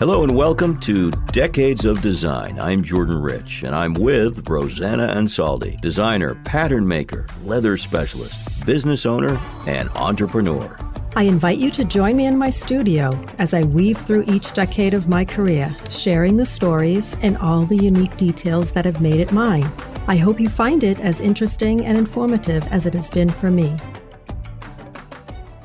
Hello and welcome to Decades of Design. I'm Jordan Rich, and I'm with Rosanna Ansaldi, designer, pattern maker, leather specialist, business owner, and entrepreneur. I invite you to join me in my studio as I weave through each decade of my career, sharing the stories and all the unique details that have made it mine. I hope you find it as interesting and informative as it has been for me.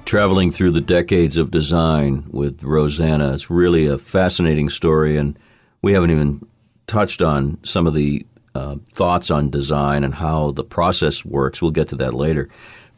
Traveling through the decades of design with Rosanna It's really a fascinating story, and we haven't even touched on some of the uh, thoughts on design and how the process works. We'll get to that later.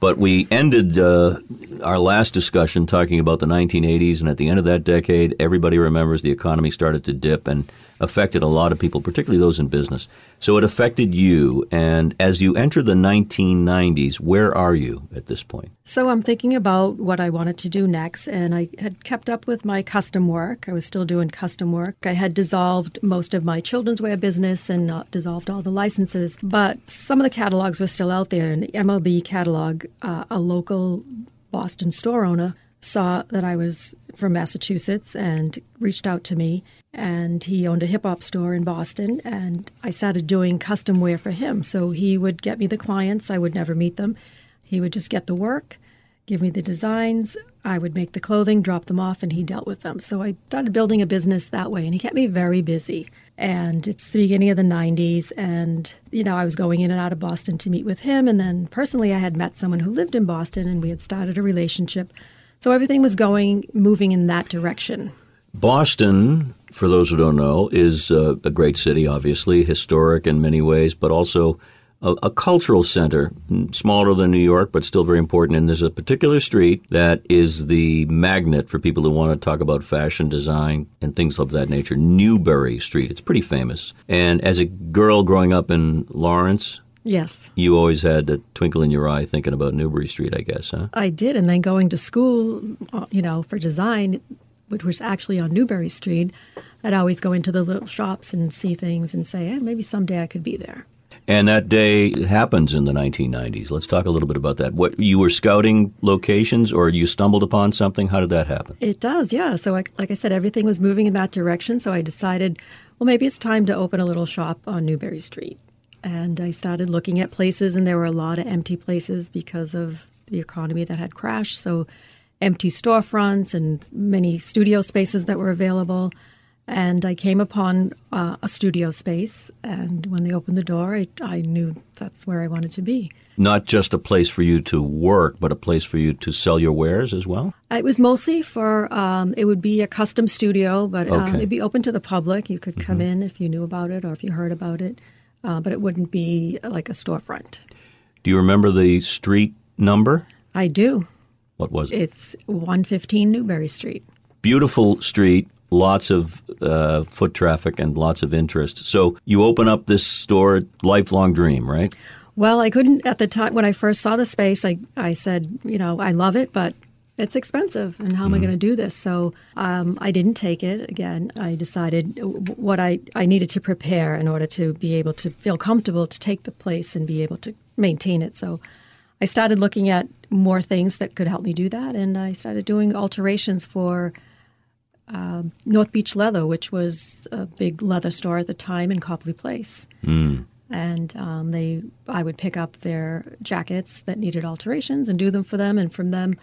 But we ended uh, our last discussion talking about the 1980s, and at the end of that decade, everybody remembers the economy started to dip and affected a lot of people, particularly those in business. So it affected you. And as you enter the 1990s, where are you at this point? So I'm thinking about what I wanted to do next, and I had kept up with my custom work. I was still doing custom work. I had dissolved most of my children's wear business and not dissolved all the licenses, but some of the catalogs were still out there. And the MLB catalog, uh, a local Boston store owner saw that I was from Massachusetts and reached out to me. And he owned a hip hop store in Boston, and I started doing custom wear for him. So he would get me the clients, I would never meet them. He would just get the work, give me the designs. I would make the clothing, drop them off, and he dealt with them. So I started building a business that way, and he kept me very busy. And it's the beginning of the 90s, and you know, I was going in and out of Boston to meet with him. And then personally, I had met someone who lived in Boston, and we had started a relationship. So everything was going, moving in that direction. Boston, for those who don't know, is uh, a great city, obviously, historic in many ways, but also a, a, cultural center, smaller than New York, but still very important. And there's a particular street that is the magnet for people who want to talk about fashion design and things of that nature. Newbury Street. It's pretty famous. And as a girl growing up in Lawrence, Yes. You always had a twinkle in your eye thinking about Newbury Street, I guess, huh? I did. And then going to school, uh, you know, for design, which was actually on Newbury Street, I'd always go into the little shops and see things and say, hey, maybe someday I could be there. And that day happens in the 1990s. Let's talk a little bit about that. What you were scouting locations, or you stumbled upon something? How did that happen? It does, yeah. So, like, like I said, everything was moving in that direction. So I decided, well, maybe it's time to open a little shop on Newbury Street. And I started looking at places, and there were a lot of empty places because of the economy that had crashed. So empty storefronts and many studio spaces that were available. And I came upon uh, a studio space, and when they opened the door, I, I, knew that's where I wanted to be. Not just a place for you to work, but a place for you to sell your wares as well? It was mostly for, um, it would be a custom studio, but um, okay. it'd be open to the public. You could come mm-hmm. in if you knew about it or if you heard about it, uh, but it wouldn't be like a storefront. Do you remember the street number? I do. What was it? It's 115 Newbury Street. Beautiful street, lots of uh, foot traffic and lots of interest. So you open up this store, lifelong dream, right? Well, I couldn't at the time when I first saw the space. I I said, you know, I love it, but it's expensive, and how am mm. I going to do this? So um, I didn't take it. Again, I decided what I I needed to prepare in order to be able to feel comfortable to take the place and be able to maintain it. So I started looking at more things that could help me do that, and I started doing alterations for uh, North Beach Leather, which was a big leather store at the time in Copley Place. Mm. And um, they, I would pick up their jackets that needed alterations and do them for them. And from them,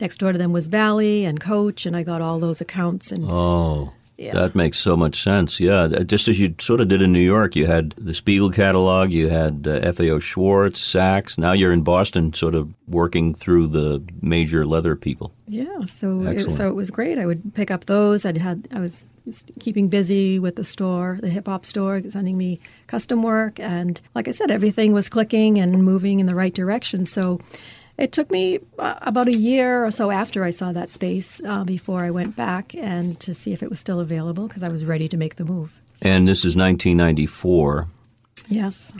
next door to them was Bally and Coach, and I got all those accounts. And oh, yeah. That makes so much sense. Yeah, just as you sort of did in New York, you had the Spiegel catalog, you had uh, FAO Schwarz, Saks. Now you're in Boston, sort of working through the major leather people. Yeah, so it, so it was great. I would pick up those. I had I was keeping busy with the store, the hip hop store, sending me custom work, and like I said, everything was clicking and moving in the right direction. So it took me uh, about a year or so after I saw that space uh, before I went back and to see if it was still available because I was ready to make the move. And this is 1994. Yes.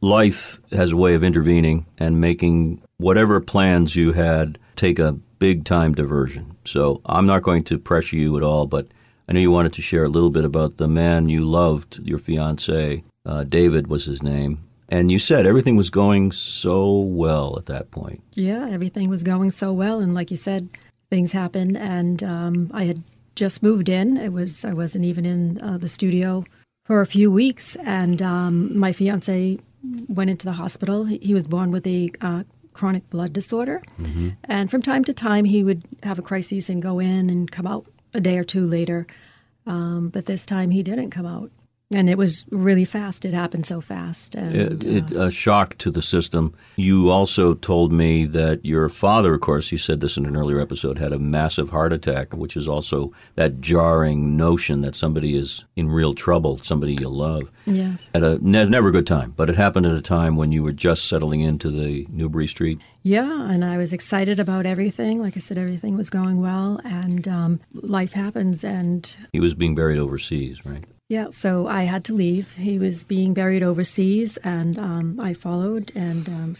Life has a way of intervening and making whatever plans you had take a big time diversion. So I'm not going to pressure you at all, but I know you wanted to share a little bit about the man you loved, your fiance. Uh, David was his name. And you said everything was going so well at that point. Yeah, everything was going so well. And like you said, things happened. And um, I had just moved in. It was I wasn't even in uh, the studio for a few weeks, and um, my fiance went into the hospital. He, he was born with a uh, chronic blood disorder, mm-hmm. and from time to time he would have a crisis and go in and come out a day or two later. Um, but this time he didn't come out and it was really fast. It happened so fast. And, it, it a shock to the system. You also told me that your father, of course, you said this in an earlier episode, had a massive heart attack, which is also that jarring notion that somebody is in real trouble, somebody you love. Yes. At a ne- never a good time, but it happened at a time when you were just settling into the Newbury Street. Yeah, and I was excited about everything. Like I said, everything was going well, and um, life happens. And he was being buried overseas, right? Yeah, so I had to leave. He was being buried overseas, and um, I followed and um,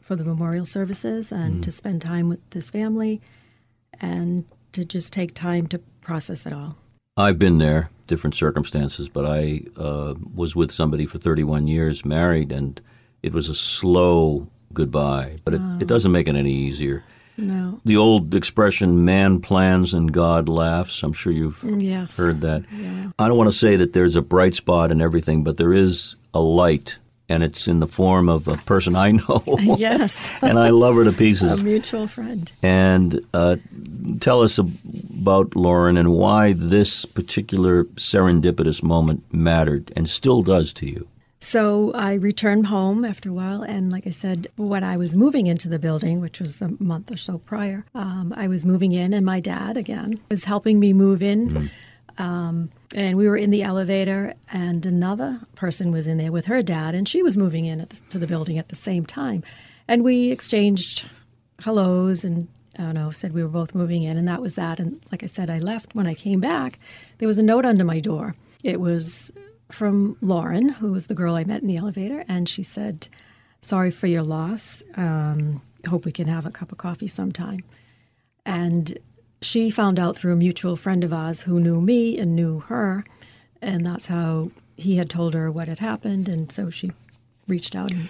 for the memorial services and mm. to spend time with his family and to just take time to process it all. I've been there, different circumstances, but I uh, was with somebody for 31 years, married, and it was a slow goodbye, but it, oh. it doesn't make it any easier. No. The old expression, man plans and God laughs. I'm sure you've yes. heard that. Yeah. I don't want to say that there's a bright spot in everything, but there is a light, and it's in the form of a person I know. yes. and I love her to pieces. A mutual friend. And uh, tell us about Lauren and why this particular serendipitous moment mattered and still does to you. So I returned home after a while, and like I said, when I was moving into the building, which was a month or so prior, um, I was moving in, and my dad again was helping me move in. Mm-hmm. Um, and we were in the elevator, and another person was in there with her dad, and she was moving in the, to the building at the same time. And we exchanged hellos and I don't know, said we were both moving in, and that was that. And like I said, I left. When I came back, there was a note under my door. It was from Lauren, who was the girl I met in the elevator, and she said, Sorry for your loss. Um, hope we can have a cup of coffee sometime. And she found out through a mutual friend of ours who knew me and knew her, and that's how he had told her what had happened, and so she reached out and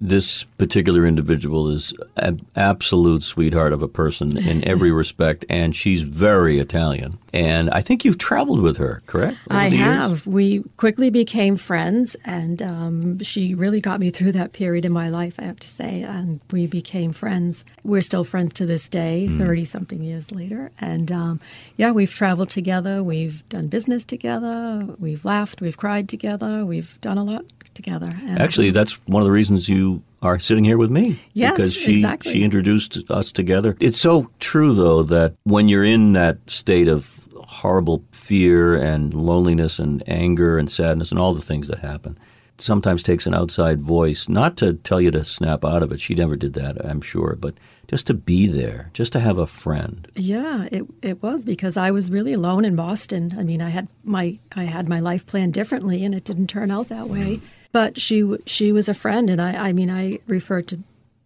this particular individual is an absolute sweetheart of a person in every respect, and she's very Italian. And I think you've traveled with her, correct? I have. We quickly became friends, and um, she really got me through that period in my life, I have to say. And we became friends. We're still friends to this day, 30 mm. something years later. And um, yeah, we've traveled together, we've done business together, we've laughed, we've cried together, we've done a lot together. And Actually, that's one of the reasons you are sitting here with me. Yes, because she exactly. she introduced us together. It's so true though that when you're in that state of horrible fear and loneliness and anger and sadness and all the things that happen, it sometimes takes an outside voice not to tell you to snap out of it. She never did that, I'm sure, but just to be there, just to have a friend. Yeah, it it was because I was really alone in Boston. I mean, I had my I had my life planned differently, and it didn't turn out that way. But she she was a friend, and I I mean I refer to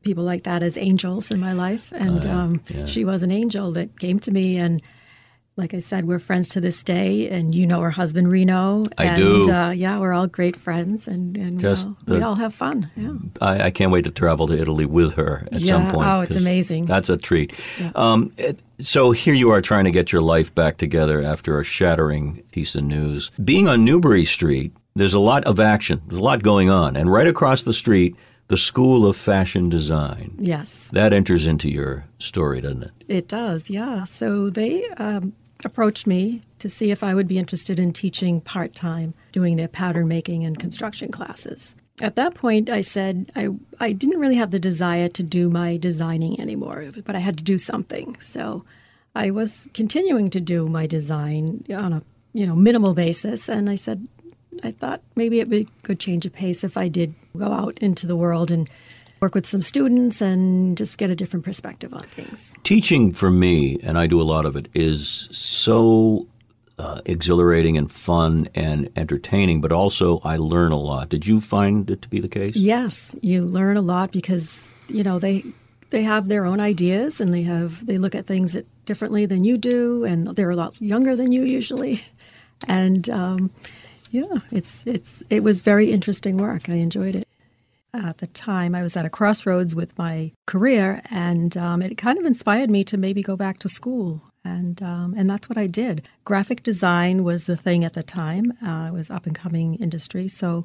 people like that as angels in my life, and uh, um, yeah. she was an angel that came to me and. Like I said, we're friends to this day, and you know her husband Reno. I and, do. Uh, yeah, we're all great friends, and, and Just we, all, the, we all have fun. Yeah. I, I, can't wait to travel to Italy with her at yeah. some point. Oh, it's amazing. That's a treat. Yeah. Um, it, so here you are trying to get your life back together after a shattering piece of news. Being on Newbury Street, there's a lot of action, there's a lot going on. And right across the street, the School of Fashion Design. Yes. That enters into your story, doesn't it? It does, yeah. So they um, approached me to see if I would be interested in teaching part time, doing their pattern making and construction classes. At that point, I said I, I didn't really have the desire to do my designing anymore, but I had to do something. So I was continuing to do my design on a you know minimal basis, and I said, I thought maybe it would be a good change of pace if I did go out into the world and work with some students and just get a different perspective on things. Teaching for me, and I do a lot of it, is so uh, exhilarating and fun and entertaining, but also I learn a lot. Did you find it to be the case? Yes, you learn a lot because you know they they have their own ideas and they have they look at things differently than you do, and they're a lot younger than you usually, and. Um, yeah, it's it's it was very interesting work. I enjoyed it. At the time, I was at a crossroads with my career, and um, it kind of inspired me to maybe go back to school. And, um, and that's what I did. Graphic design was the thing at the time. Uh, it was up and coming industry. So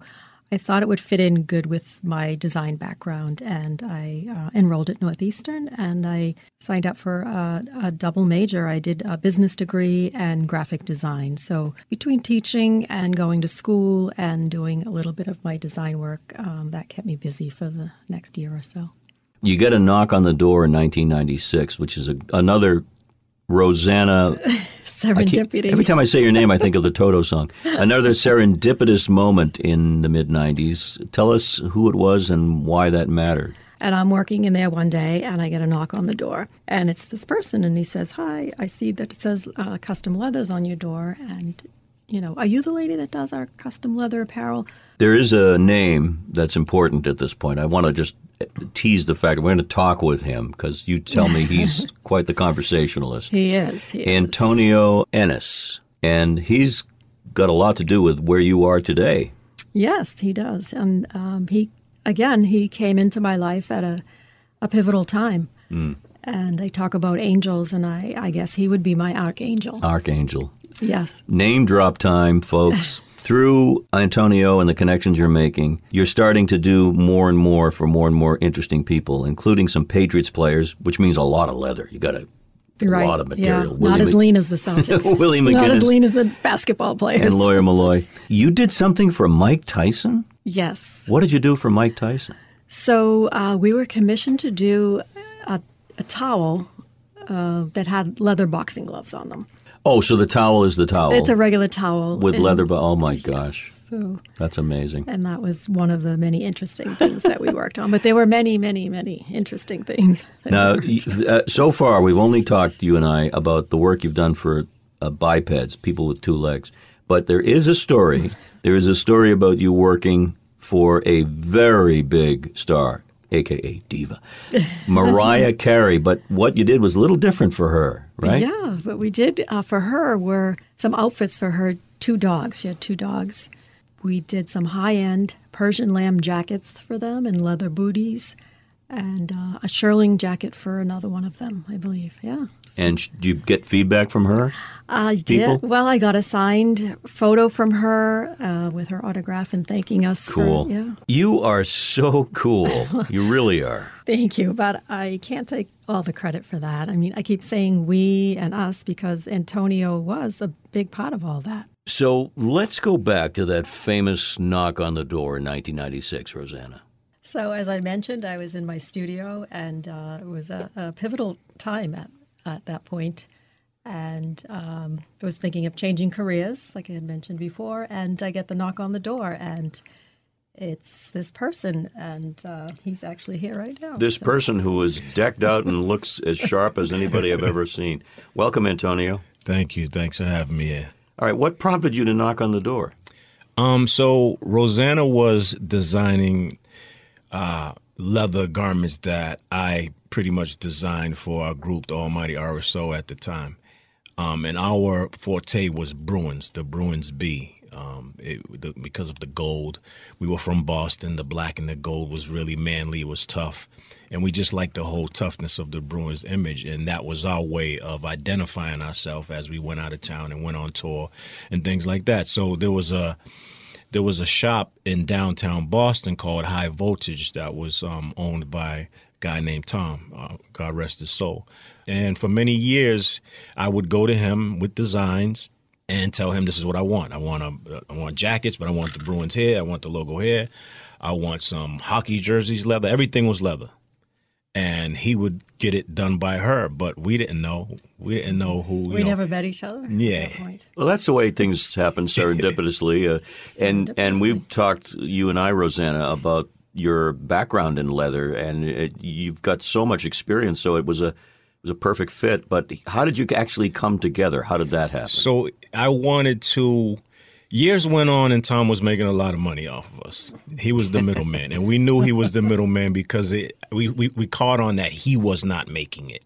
I thought it would fit in good with my design background, and I uh, enrolled at Northeastern and I signed up for a, a, double major. I did a business degree and graphic design. So between teaching and going to school and doing a little bit of my design work, um, that kept me busy for the next year or so. You get a knock on the door in 1996, which is a, another Rosanna. Serendipity. Keep, every time I say your name, I think of the Toto song. Another serendipitous moment in the mid 90s. Tell us who it was and why that mattered. And I'm working in there one day and I get a knock on the door. And it's this person and he says, Hi, I see that it says uh, custom leathers on your door. And, you know, are you the lady that does our custom leather apparel? There is a name that's important at this point. I want to just tease the fact we're going to talk with him because you tell me he's quite the conversationalist. He is. He Antonio is. Ennis, and he's got a lot to do with where you are today. Yes, he does, and um, he again he came into my life at a, a pivotal time. Mm. And I talk about angels, and I, I guess he would be my archangel. Archangel. Yes. Name drop time, folks. through Antonio and the connections you're making, you're starting to do more and more for more and more interesting people, including some Patriots players, which means a lot of leather. You got to a right. lot of material. Yeah. Not as lean as the Celtics. Willie McGinest. Not as lean as the basketball players. And Lawyer Milloy. You did something for Mike Tyson? Yes. What did you do for Mike Tyson? So uh, we were commissioned to do a, a towel uh, that had leather boxing gloves on them. Oh, so the towel is the towel. It's a regular towel with and, leather. But oh my gosh, so that's amazing. And that was one of the many interesting things that we worked on. But there were many, many, many interesting things. Now, uh, so far we've only talked you and I about the work you've done for uh, bipeds, people with two legs. But there is a story. there is a story about you working for a very big star, aka diva, Mariah Carey. But what you did was a little different for her, right? Yeah, what we did uh, for her were some outfits for her two dogs. She had two dogs. We did some high end Persian lamb jackets for them and leather booties and uh, a shearling jacket for another one of them, I believe. Yeah. And do you get feedback from her? I did. Well, I got a signed photo from her uh, with her autograph and thanking us. Cool. For, yeah. You are so cool. you really are. Thank you, but I can't take all the credit for that. I mean, I keep saying we and us because Antonio was a big part of all that. So let's go back to that famous knock on the door in 1996, Rosanna. So, as I mentioned, I was in my studio, and uh, it was a, a, pivotal time at, at that point. And um, I was thinking of changing careers, like I had mentioned before. And I get the knock on the door, and it's this person, and uh, he's actually here right now. This so. person who is decked out and looks as sharp as anybody I've ever seen. Welcome, Antonio. Thank you. Thanks for having me here. All right, what prompted you to knock on the door? Um, so Rosanna was designing uh, leather garments that I pretty much designed for our group, the Almighty RSO, at the time. Um, and our forte was Bruins, the Bruins B. Um, it, the, because of the gold, we were from Boston. The black and the gold was really manly. It was tough, and we just liked the whole toughness of the Bruins image, and that was our way of identifying ourselves as we went out of town and went on tour and things like that. So there was a there was a shop in downtown Boston called High Voltage that was um, owned by a guy named Tom, uh, God rest his soul. And for many years, I would go to him with designs and tell him this is what I want. I want a, I want jackets, but I want the Bruins here. I want the logo here. I want some hockey jerseys, leather. Everything was leather and he would get it done by her. But we didn't know. We didn't know who. We know. never met each other. Yeah. That well, that's the way things happen serendipitously. Uh, and and we've talked you and I, Rosanna, about your background in leather, and it, you've got so much experience. So it was a it was a perfect fit. But how did you actually come together? How did that happen? So I wanted to years went on and Tom was making a lot of money off of us. He was the middleman, and we knew he was the middleman because it, we, we we caught on that he was not making it.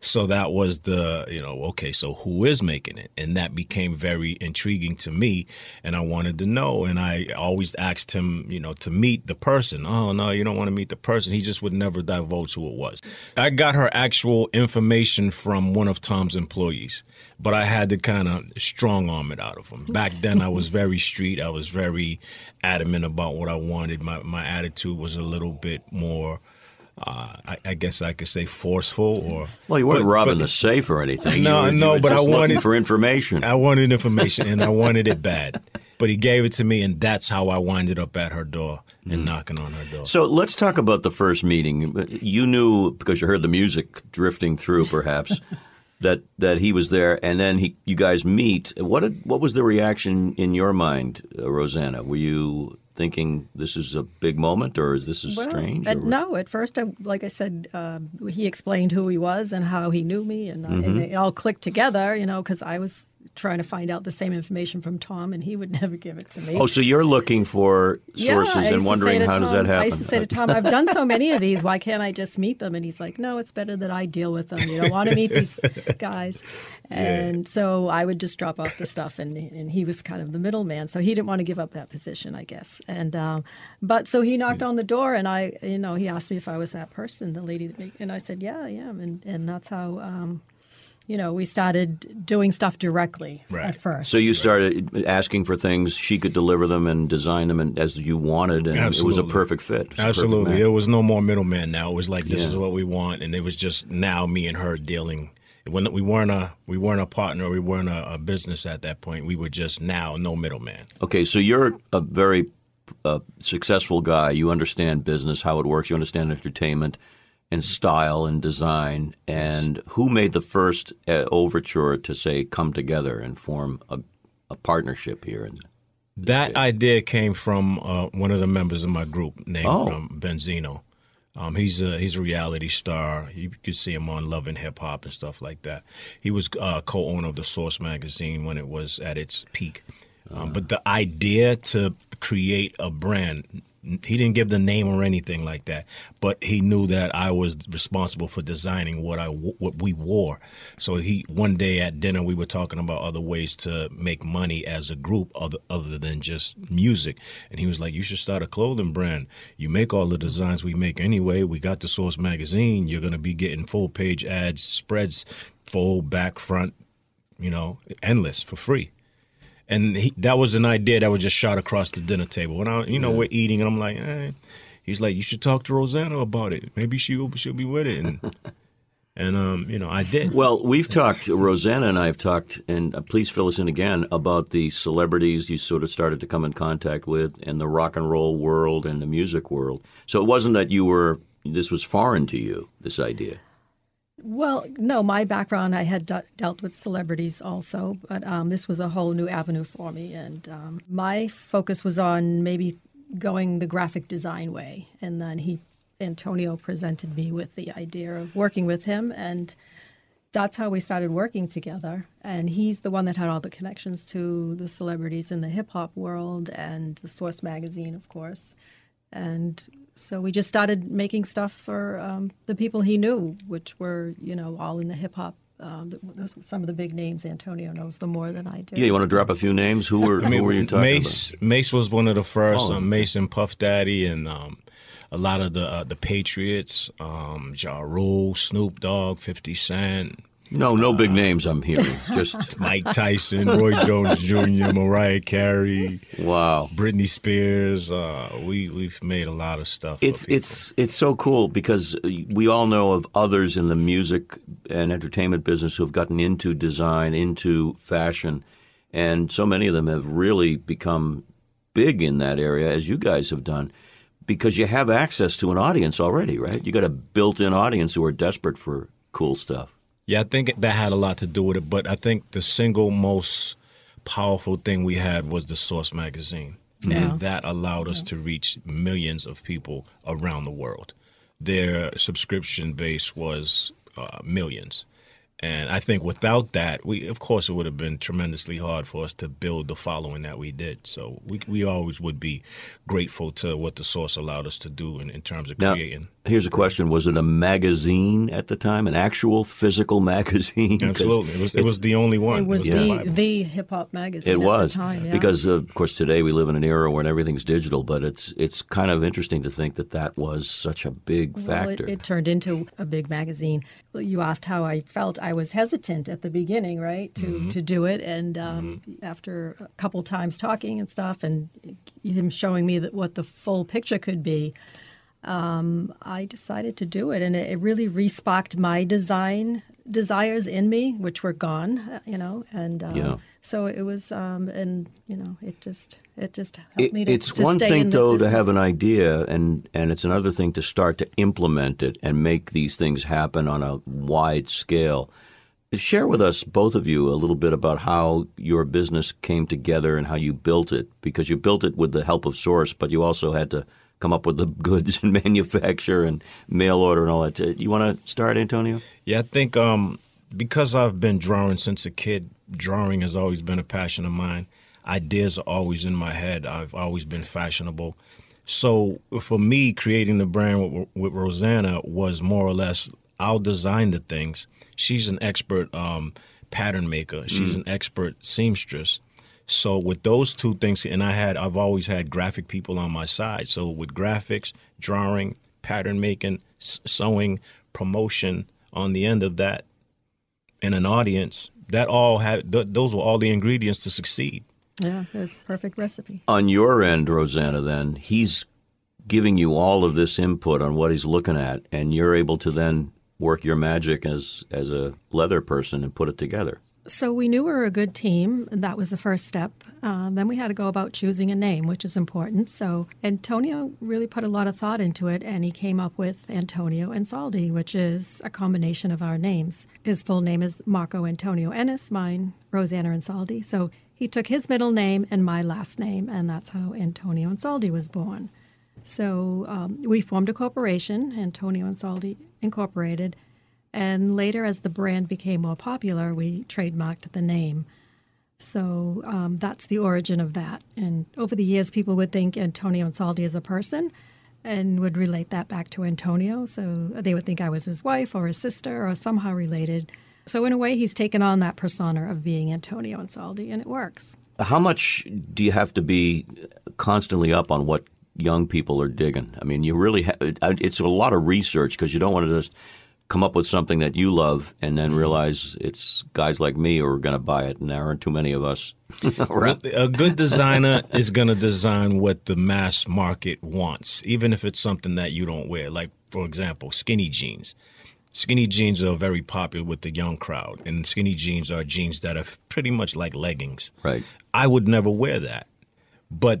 So that was the, you know, okay, so who is making it? And that became very intriguing to me. And I wanted to know. And I always asked him, you know, to meet the person. Oh, no, you don't want to meet the person. He just would never divulge who it was. I got her actual information from one of Tom's employees, but I had to kind of strong arm it out of him. Back then, I was very street. I was very adamant about what I wanted. My, my attitude was a little bit more uh, I, I, guess I could say forceful or. Well, you weren't but, robbing but, the safe or anything. No, were, no, but I wanted for information. I wanted information, and I wanted it bad. But he gave it to me, and that's how I winded up at her door and mm. knocking on her door. So let's talk about the first meeting. You knew because you heard the music drifting through, perhaps. that that he was there, and then he, you guys meet. What did, what was the reaction in your mind, uh, Rosanna? Were you thinking this is a big moment, or is this is well, strange? At, no, at first, I, like I said, uh, he explained who he was and how he knew me, and, uh, mm-hmm. and it all clicked together. You know, because I was trying to find out the same information from Tom, and he would never give it to me. Oh, so you're looking for sources yeah, and wondering how Tom, does that happen? I used to say to Tom, "I've done so many of these. Why can't I just meet them?" And he's like, "No, it's better that I deal with them. You don't want to meet these guys." And yeah. so I would just drop off the stuff, and and he was kind of the middleman, so he didn't want to give up that position, I guess. And um, but so he knocked yeah. on the door, and I, you know, he asked me if I was that person, the lady that, and I said, "Yeah, I am," and and that's how. Um, you know, we started doing stuff directly right. at first. So you started asking for things, she could deliver them and design them and, as you wanted, and Absolutely. it was a perfect fit. It Absolutely. Perfect it was no more middleman now. It was like, this yeah. is what we want. And it was just now me and her dealing. When we weren't a we weren't a partner, we weren't a, a business at that point. We were just now no middleman. Okay, so you're a very uh, successful guy. You understand business, how it works. You understand entertainment and style and design. And who made the first uh, overture to say come together and form a, a partnership here? In that idea came from uh, one of the members of my group named oh. um, Benzino. Um, he's a he's a reality star. You could see him on Love and Hip Hop and stuff like that. He was uh, co-owner of the Source magazine when it was at its peak. Um, uh But the idea to create a brand, he didn't give the name or anything like that, but he knew that I was responsible for designing what I what we wore. So he one day at dinner we were talking about other ways to make money as a group other other than just music, and he was like, "You should start a clothing brand. You make all the designs we make anyway. We got the Source magazine. You're gonna be getting full page ads, spreads, full back front, you know, endless for free." And he, that was an idea that was just shot across the dinner table. And I, you know, yeah. we're eating, and I'm like, eh. he's like, you should talk to Rosanna about it. Maybe she'll she'll be with it. And and um, you know, I did. Well, we've talked. Rosanna and I have talked, and uh, please fill us in again about the celebrities you sort of started to come in contact with in the rock and roll world and the music world. So it wasn't that you were this was foreign to you. This idea. Well, no, my background, I had de- dealt with celebrities also, but um, this was a whole new avenue for me. And um, my focus was on maybe going the graphic design way. And then he, Antonio, presented me with the idea of working with him. And that's how we started working together. And he's the one that had all the connections to the celebrities in the hip hop world and the Source magazine, of course. And so we just started making stuff for um, the people he knew, which were you know all in the hip hop. Um, some of the big names Antonio knows the more than I do. Yeah, you want to drop a few names? Who were I mean, who were you talking Mase, about? Mase was one of the first. Oh, um, Mase and Puff Daddy and um, a lot of the uh, the Patriots, um, Ja Rule, Snoop Dogg, Fifty Cent, no, no big names I'm hearing. Just Mike Tyson, Roy Jones Jr., Mariah Carey. Wow. Britney Spears. Uh, we we've made a lot of stuff. It's it's it's so cool because we all know of others in the music and entertainment business who have gotten into design, into fashion, and so many of them have really become big in that area, as you guys have done. Because you have access to an audience already, right? You got a built-in audience who are desperate for cool stuff. Yeah, I think that had a lot to do with it, but I think the single most powerful thing we had was the Source magazine. Yeah. And that allowed us yeah. to reach millions of people around the world. Their subscription base was uh, millions. And I think without that, we of course it would have been tremendously hard for us to build the following that we did. So we we always would be grateful to what the source allowed us to do in, in terms of now, creating. Here's a question: Was it a magazine at the time, an actual physical magazine? 'Cause Absolutely, it was, it was the only one. It was the the, the hip hop magazine It at was the time. Yeah. because, uh, of course, today we live in an era when everything's digital. But it's it's kind of interesting to think that that was such a big Well, factor. it, it turned into a big magazine. You asked how I felt. I was hesitant at the beginning, right, to, Mm-hmm. to do it. And um, after a couple times talking and stuff, and him showing me that what the full picture could be, um, I decided to do it. And it, it really resparked my design desires in me, which were gone, uh, you know. And um, Yeah. so it was, um, and you know, it just it just helped It- me to. it's to one thing though to have an idea and and it's another thing to start to implement it and make these things happen on a wide scale share with us both of you a little bit about how your business came together and how you built it because you built it with the help of source but you also had to come up with the goods and manufacture and mail order and all that Do you want to start antonio Yeah, I think um, because I've been drawing since a kid, drawing has always been a passion of mine. Ideas are always in my head. I've always been fashionable. So for me, creating the brand with, with Rosanna was more or less I'll design the things. She's an expert um, pattern maker. She's an expert seamstress. So with those two things, and I had I've always had graphic people on my side. So with graphics, drawing, pattern making, s- sewing, promotion on the end of that, and an audience, that all had th- those were all the ingredients to succeed. Yeah, it was a perfect recipe. on your end rosanna then he's giving you all of this input on what he's looking at and you're able to then work your magic as as a leather person and put it together So we knew we were a good team. and That was the first step. Um, then we had to go about choosing a name, which is important. So Antonio really put a lot of thought into it, and he came up with Antonio Ansaldi, which is a combination of our names. His full name is Marco Antonio Ennis, mine Rosanna Ansaldi. So he took his middle name and my last name, and that's how Antonio Ansaldi was born. So um, we formed a corporation, Antonio Ansaldi Incorporated, and later, as the brand became more popular, we trademarked the name. So um, that's the origin of that. And over the years, people would think Antonio Ansaldi is a person and would relate that back to Antonio. So they would think I was his wife or his sister or somehow related. So, in a way, he's taken on that persona of being Antonio Ansaldi, and it works. how much do you have to be constantly up on what young people are digging i mean you really ha- it's a lot of research because you don't want to just come up with something that you love and then mm-hmm. realize it's guys like me who are going to buy it and there aren't too many of us around. A good designer is going to design what the mass market wants, even if it's something that you don't wear. Like, for example, skinny jeans. Skinny jeans are very popular with the young crowd, and skinny jeans are jeans that are pretty much like leggings. right I would never wear that. But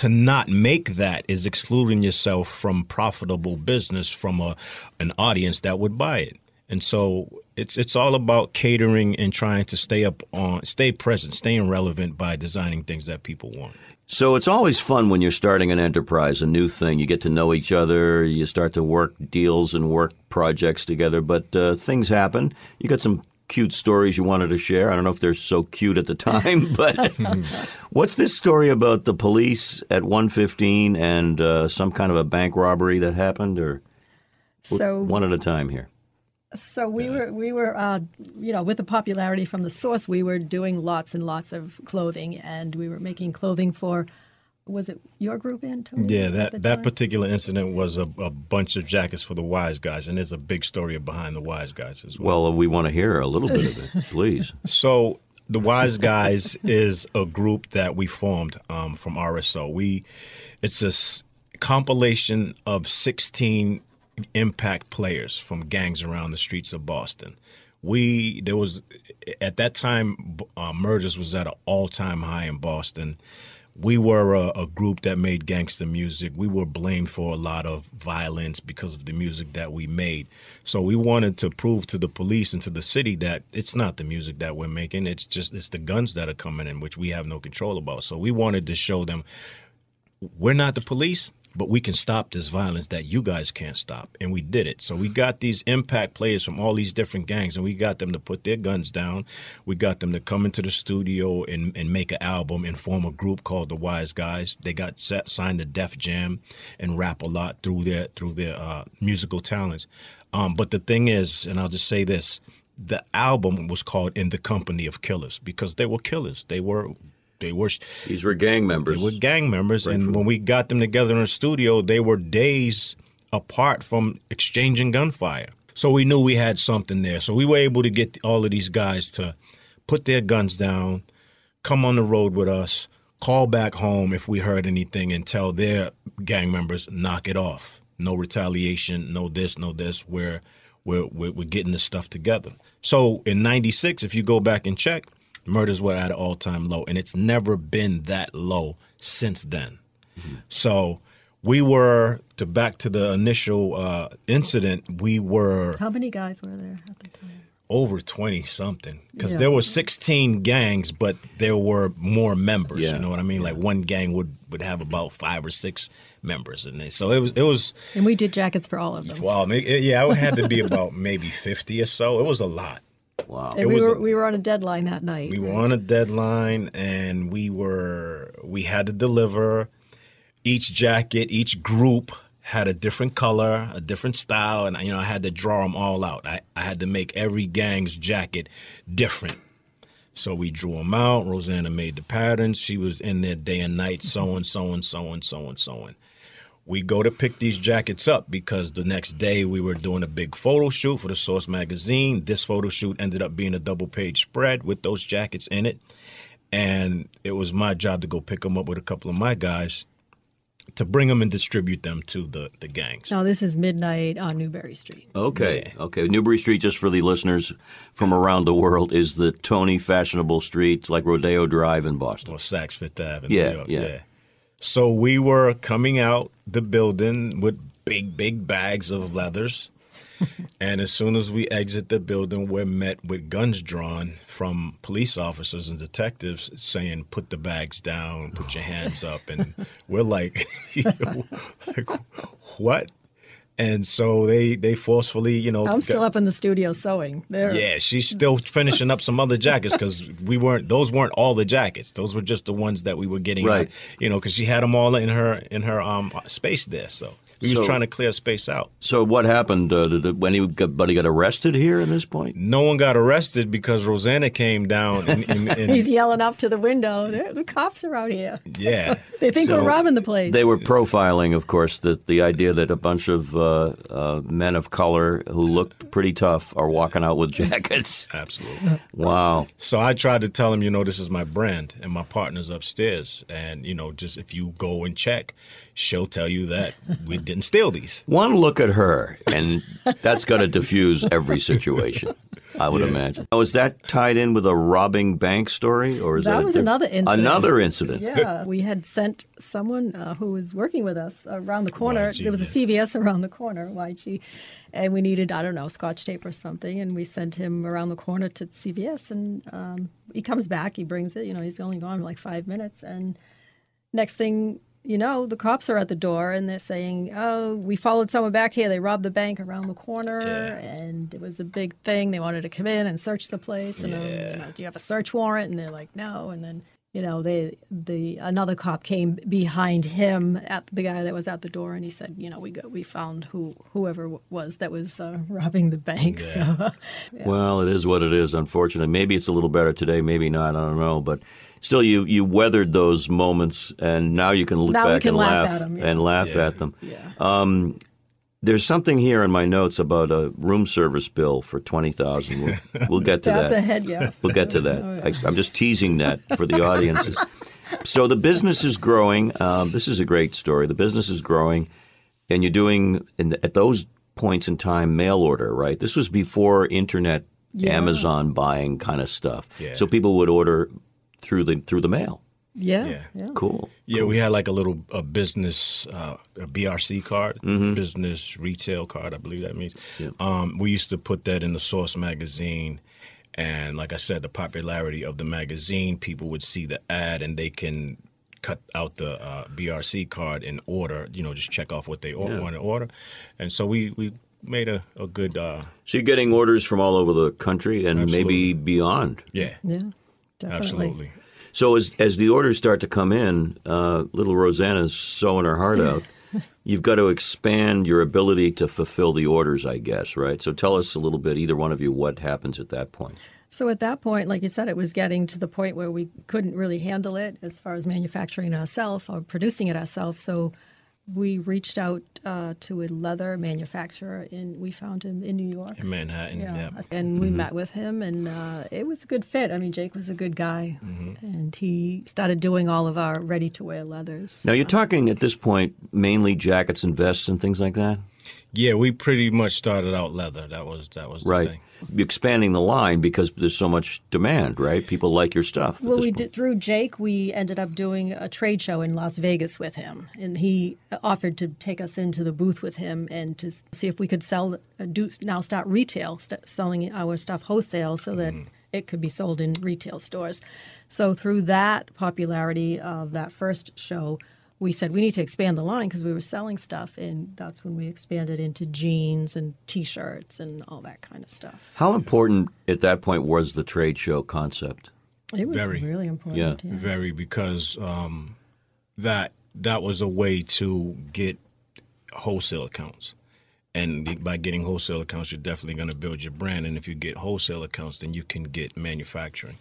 to not make that is excluding yourself from profitable business from a an audience that would buy it. And so it's it's all about catering and trying to stay up on stay present, staying relevant by designing things that people want. So it's always fun when you're starting an enterprise, a new thing. You get to know each other, you start to work deals and work projects together, but uh, things happen. You got some cute stories you wanted to share. I don't know if they're so cute at the time, but what's this story about the police at 115 and uh, some kind of a bank robbery that happened, or So one at a time here? So we were we were uh, you know with the popularity from the source, we were doing lots and lots of clothing, and we were making clothing for. Was it your group, Antonio? Yeah, that that particular incident was a, a bunch of jackets for the wise guys, and there's a big story behind the wise guys as well. Well, we want to hear a little bit of it, please. So the Wise Guys is a group that we formed um, from RSO. We it's a s- compilation of 16 impact players from gangs around the streets of Boston. We there was at that time uh, murders was at an all time high in Boston. We were a, a group that made gangster music. We were blamed for a lot of violence because of the music that we made. So we wanted to prove to the police and to the city that it's not the music that we're making. It's just it's the guns that are coming in, which we have no control about. So we wanted to show them we're not the police, but we can stop this violence that you guys can't stop. And we did it. So we got these impact players from all these different gangs, and we got them to put their guns down. We got them to come into the studio and, and make an album and form a group called the Wise Guys. They got set, signed to Def Jam and Rap-A-Lot through their through their uh, musical talents. Um, but the thing is, and I'll just say this: the album was called "In the Company of Killers" because they were killers. They were they were These were gang members. they were gang members, and when we got them together in the studio, they were days apart from exchanging gunfire. So we knew we had something there. So we were able to get all of these guys to put their guns down, come on the road with us, call back home if we heard anything, and tell their gang members knock it off. No retaliation, no this, no this. We're we're we're, we're getting this stuff together. So in '96, if you go back and check, murders were at an all-time low, and it's never been that low since then. So we were to back to the initial uh, incident. We were How many guys were there at the time? over 20 something because Yeah. there were 16 gangs but there were more members Yeah. you know what i mean like one gang would would have about five or six members and they, so it was it was And we did jackets for all of them. wow it- it- yeah it had to be about maybe 50 or so it was a lot Wow. And it we was were a- we were on a deadline that night. we were on a deadline and we were we had to deliver. Each jacket each group had a different color a different style and you know i had to draw them all out. I, I had to make every gang's jacket different. So we drew them out. Rosanna made the patterns she was in there day and night sewing sewing sewing sewing sewing we go to pick these jackets up because the next day we were doing a big photo shoot for the Source magazine. This photo shoot ended up being a double page spread with those jackets in it. And it was my job to go pick them up with a couple of my guys to bring them and distribute them to the, the gangs. Now this is midnight on Newbury Street. Okay, okay. Newbury Street, just for the listeners from around the world, is the Tony fashionable streets like Rodeo Drive in Boston. Or Saks Fifth Avenue. Yeah, New York, yeah. So we were coming out the building with big, big bags of leathers. and as soon as we exit the building, we're met with guns drawn from police officers and detectives saying, put the bags down, put your hands up. And we're like, like what? And so they, they forcefully, you know, I'm still up in the studio sewing. There. yeah, she's still finishing up some other jackets because we weren't; those weren't all the jackets. Those were just the ones that we were getting, Right. out, you know, because she had them all in her in her um space there. So we So- was trying to clear space out. So what happened? Uh, did anybody got arrested here at this point? No one got arrested because Rosanna came down and, and, and He's yelling up to the window. The cops are out here. yeah, They think So- we're robbing the place. They were profiling, of course, that the idea that a bunch of uh, uh, men of color who looked pretty tough are walking out with jackets. absolutely. Wow. So I tried to tell him, you know, this is my brand and my partner's upstairs, and you know, just if you go and check, she'll tell you that we didn't steal these. One look at her, and that's going to diffuse every situation. I would imagine. Oh, is that tied in with a robbing bank story, or is that, That was diff- another incident. Another incident. Yeah, we had sent someone uh, who was working with us around the corner. YG, there was a. CVS around the corner, YG, and we needed I don't know scotch tape or something, and we sent him around the corner to CVS, and um, he comes back, he brings it. You know, he's only gone like five minutes, and next thing you know, the cops are at the door and they're saying, "Oh, we followed someone back here. They robbed the bank around the corner, Yeah. and it was a big thing. They wanted to come in and search the place. And um, you know, do you have a search warrant?" And they're like, "No." And then you know, they the another cop came behind him at the guy that was at the door, and he said, "You know, we got we found who whoever was that was uh, robbing the bank." So Well, it is what it is. Unfortunately, maybe it's a little better today. Maybe not. I don't know. But still, you you weathered those moments, and now you can look Now back can and laugh laugh at 'em, yeah. and laugh Yeah. at them. yeah. There's something here in my notes about a room service bill for twenty thousand. We'll, we'll get to That's that. a head, yeah. We'll get to that. I, I'm just teasing that for the audiences. So the business is growing. Um, this is a great story. The business is growing, and you're doing in the, at those points in time mail order, right? This was before internet, Amazon buying kind of stuff. Yeah. So people would order through the through the mail. Yeah, Yeah. yeah. Cool. Yeah, we had like a little a business uh, a BRC card, Mm-hmm. business retail card, I believe that means. Um, we used to put that in the Source magazine, and like I said, the popularity of the magazine, people would see the ad and they can cut out the uh, BRC card and order. You know, just check off what they Yeah. want to order, and so we we made a a good uh, So you're getting orders from all over the country and maybe beyond. yeah, Yeah, definitely. absolutely. So as as the orders start to come in, uh, little Rosanna's sewing her heart out. You've got to expand your ability to fulfill the orders, I guess, right? So tell us a little bit, either one of you, what happens at that point. So at that point, like you said, it was getting to the point where we couldn't really handle it as far as manufacturing ourselves or producing it ourselves. So we reached out uh, to a leather manufacturer, and we found him in New York. In Manhattan, yeah. And we met with him, and uh, it was a good fit. I mean, Jake was a good guy, and he started doing all of our ready to wear leathers. Now you're talking at this point mainly jackets and vests and things like that, Yeah, we pretty much started out leather. That was that was the right? thing. Expanding the line because there's so much demand, right? People like your stuff. Well, we point. did through Jake. We ended up doing a trade show in Las Vegas with him, and he offered to take us into the booth with him and to see if we could sell, uh, do now start retail, st- selling our stuff wholesale, so that it could be sold in retail stores. So through that popularity of that first show. We said we need to expand the line because we were selling stuff, and that's when we expanded into jeans and T-shirts and all that kind of stuff. How important at that point was the trade show concept? It was Very. really important. Yeah. yeah. Very because um, that that was a way to get wholesale accounts. And by getting wholesale accounts, you're definitely going to build your brand. And if you get wholesale accounts, then you can get manufacturing.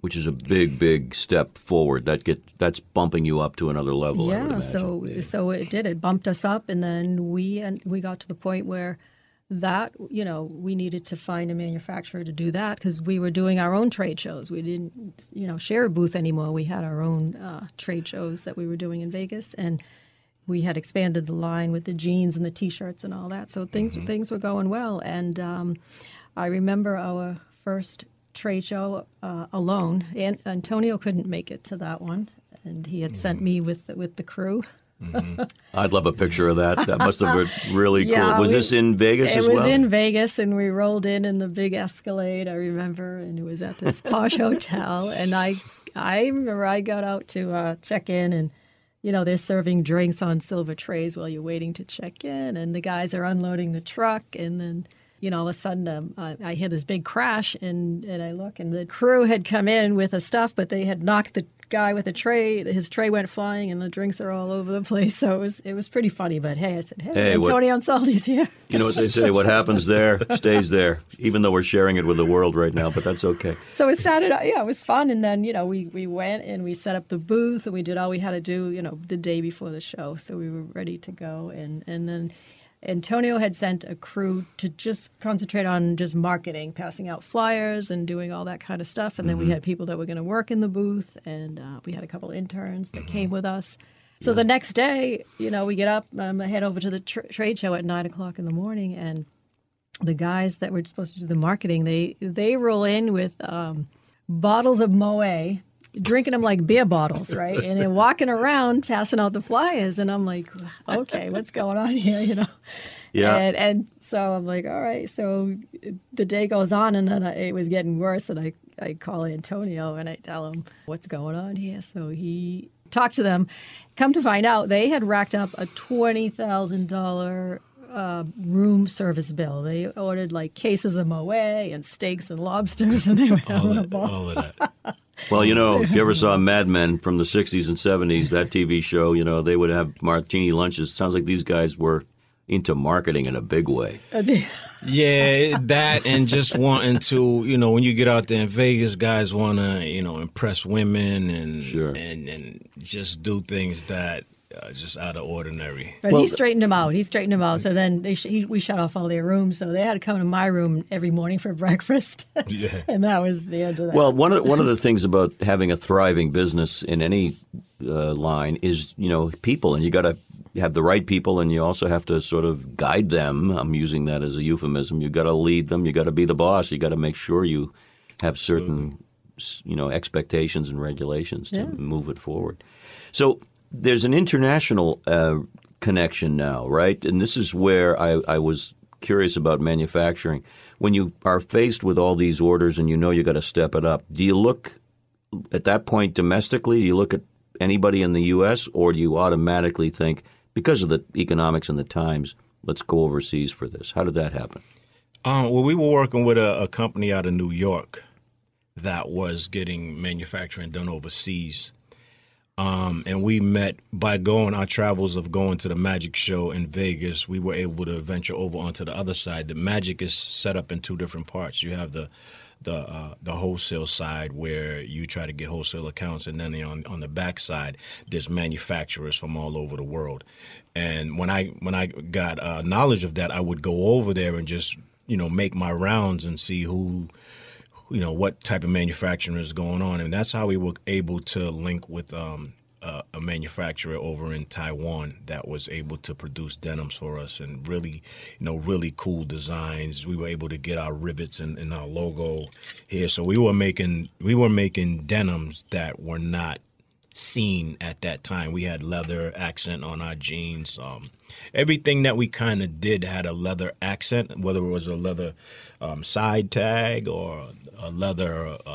Which is a big, big step forward. That get that's bumping you up to another level. I would Yeah, so so it did. It bumped us up, and then we and we got to the point where that you know we needed to find a manufacturer to do that because we were doing our own trade shows. We didn't you know share a booth anymore. We had our own uh, trade shows that we were doing in Vegas, and we had expanded the line with the jeans and the t-shirts and all that. So things things were going well, and um, I remember our first trade show uh, alone. And Antonio couldn't make it to that one, and he had sent me with with the crew. I'd love a picture of that. That must have been really Yeah, cool. Was we- this in Vegas It as was well? in Vegas, and we rolled in in the big Escalade. I remember, and it was at this posh hotel. And I, I remember I got out to uh, check in, and you know they're serving drinks on silver trays while you're waiting to check in, and the guys are unloading the truck, and then. You know, all of a sudden, um, I, I hear this big crash, and, and I look, and the crew had come in with the stuff, but they had knocked the guy with the tray. His tray went flying, and the drinks are all over the place. So it was it was pretty funny. But hey, I said, hey, Hey, Antonio Ansaldi's here. You know what they say? What happens there stays there. Even though we're sharing it with the world right now, but that's okay. so it started yeah it was fun and then you know we, we went and we set up the booth and we did all we had to do you know the day before the show so we were ready to go and and then antonio had sent a crew to just concentrate on just marketing passing out flyers and doing all that kind of stuff. And then we had people that were going to work in the booth and uh, we had a couple interns that came with us. So the next day you know we get up um, I head over to the tr- trade show at nine o'clock in the morning and the guys that were supposed to do the marketing, they they roll in with um, bottles of Moet, drinking them like beer bottles, right? And they're walking around passing out the flyers, and I'm like, okay, what's going on here, you know? Yeah. And, and so I'm like, all right. So the day goes on, and then I, it was getting worse, and I I call Antonio and I tell him what's going on here. So he talked to them. Come to find out, they had racked up a twenty thousand dollar uh, room service bill. They ordered like cases of Moet and steaks and lobsters, and they were All, having a that, ball. all of that. Well, you know, if you ever saw Mad Men from the 60s and 70s, that TV show, you know, they would have martini lunches. Sounds like these guys were into marketing in a big way. Uh, yeah, that and just wanting to, you know, when you get out there in Vegas, guys want to, you know, impress women and Sure. and and just do things that are just out of ordinary. But Well, he straightened them out. He straightened them out. So then they sh- he, we shut off all their rooms. So they had to come to my room every morning for breakfast. Yeah. and that was the end of that. Well, one of one of the things about having a thriving business in any uh, line is you know people, and you got to have the right people, and you also have to sort of guide them. I'm using that as a euphemism. You got to lead them. You got to be the boss. You got to make sure you have certain s- you know expectations and regulations to Yeah. move it forward. So there's an international uh, connection now, right? And this is where I, I was curious about manufacturing. When you are faced with all these orders and you know you got to step it up, do you look at that point domestically? Do you look at anybody in the U.S., or do you automatically think, because of the economics and the times, let's go overseas for this? How did that happen? Um, well, we were working with a, a company out of New York that was getting manufacturing done overseas. Um, and we met by going our travels of going to the magic show in Vegas. We were able to venture over onto the other side. The magic is set up in two different parts. You have the the uh, the wholesale side where you try to get wholesale accounts, and then on on the back side, there's manufacturers from all over the world. And when I when I got uh, knowledge of that, I would go over there and just you know make my rounds and see who you know what type of manufacturing is going on, and that's how we were able to link with um, uh, a manufacturer over in Taiwan that was able to produce denims for us and really, you know, really cool designs. We were able to get our rivets and, and our logo here, so we were making we were making denims that were not seen at that time. We had leather accent on our jeans. Um, everything that we kind of did had a leather accent, whether it was a leather um, side tag or a leather uh,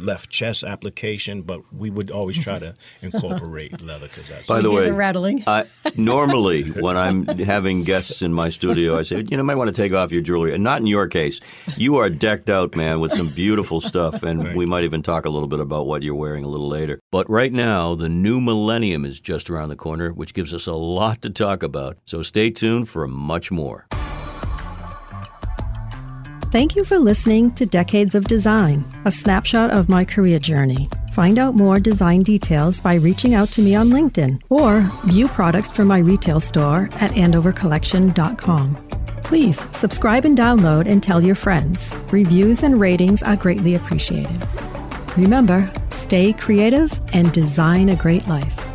left chest application. But we would always try to incorporate leather because that's. By the You hear way, the rattling. I, normally when I'm having guests in my studio, I say, you know, might want to take off your jewelry. And not in your case. You are decked out, man, with some beautiful stuff, and we might even talk a little bit about what you're wearing a little later. But right now, the new millennium is just around the corner, which gives us a lot to talk about. So stay tuned for much more. Thank you for listening to Decades of Design, a snapshot of my career journey. Find out more design details by reaching out to me on LinkedIn or view products from my retail store at andovercollection.com. Please subscribe and download and tell your friends. Reviews and ratings are greatly appreciated. Remember, stay creative and design a great life.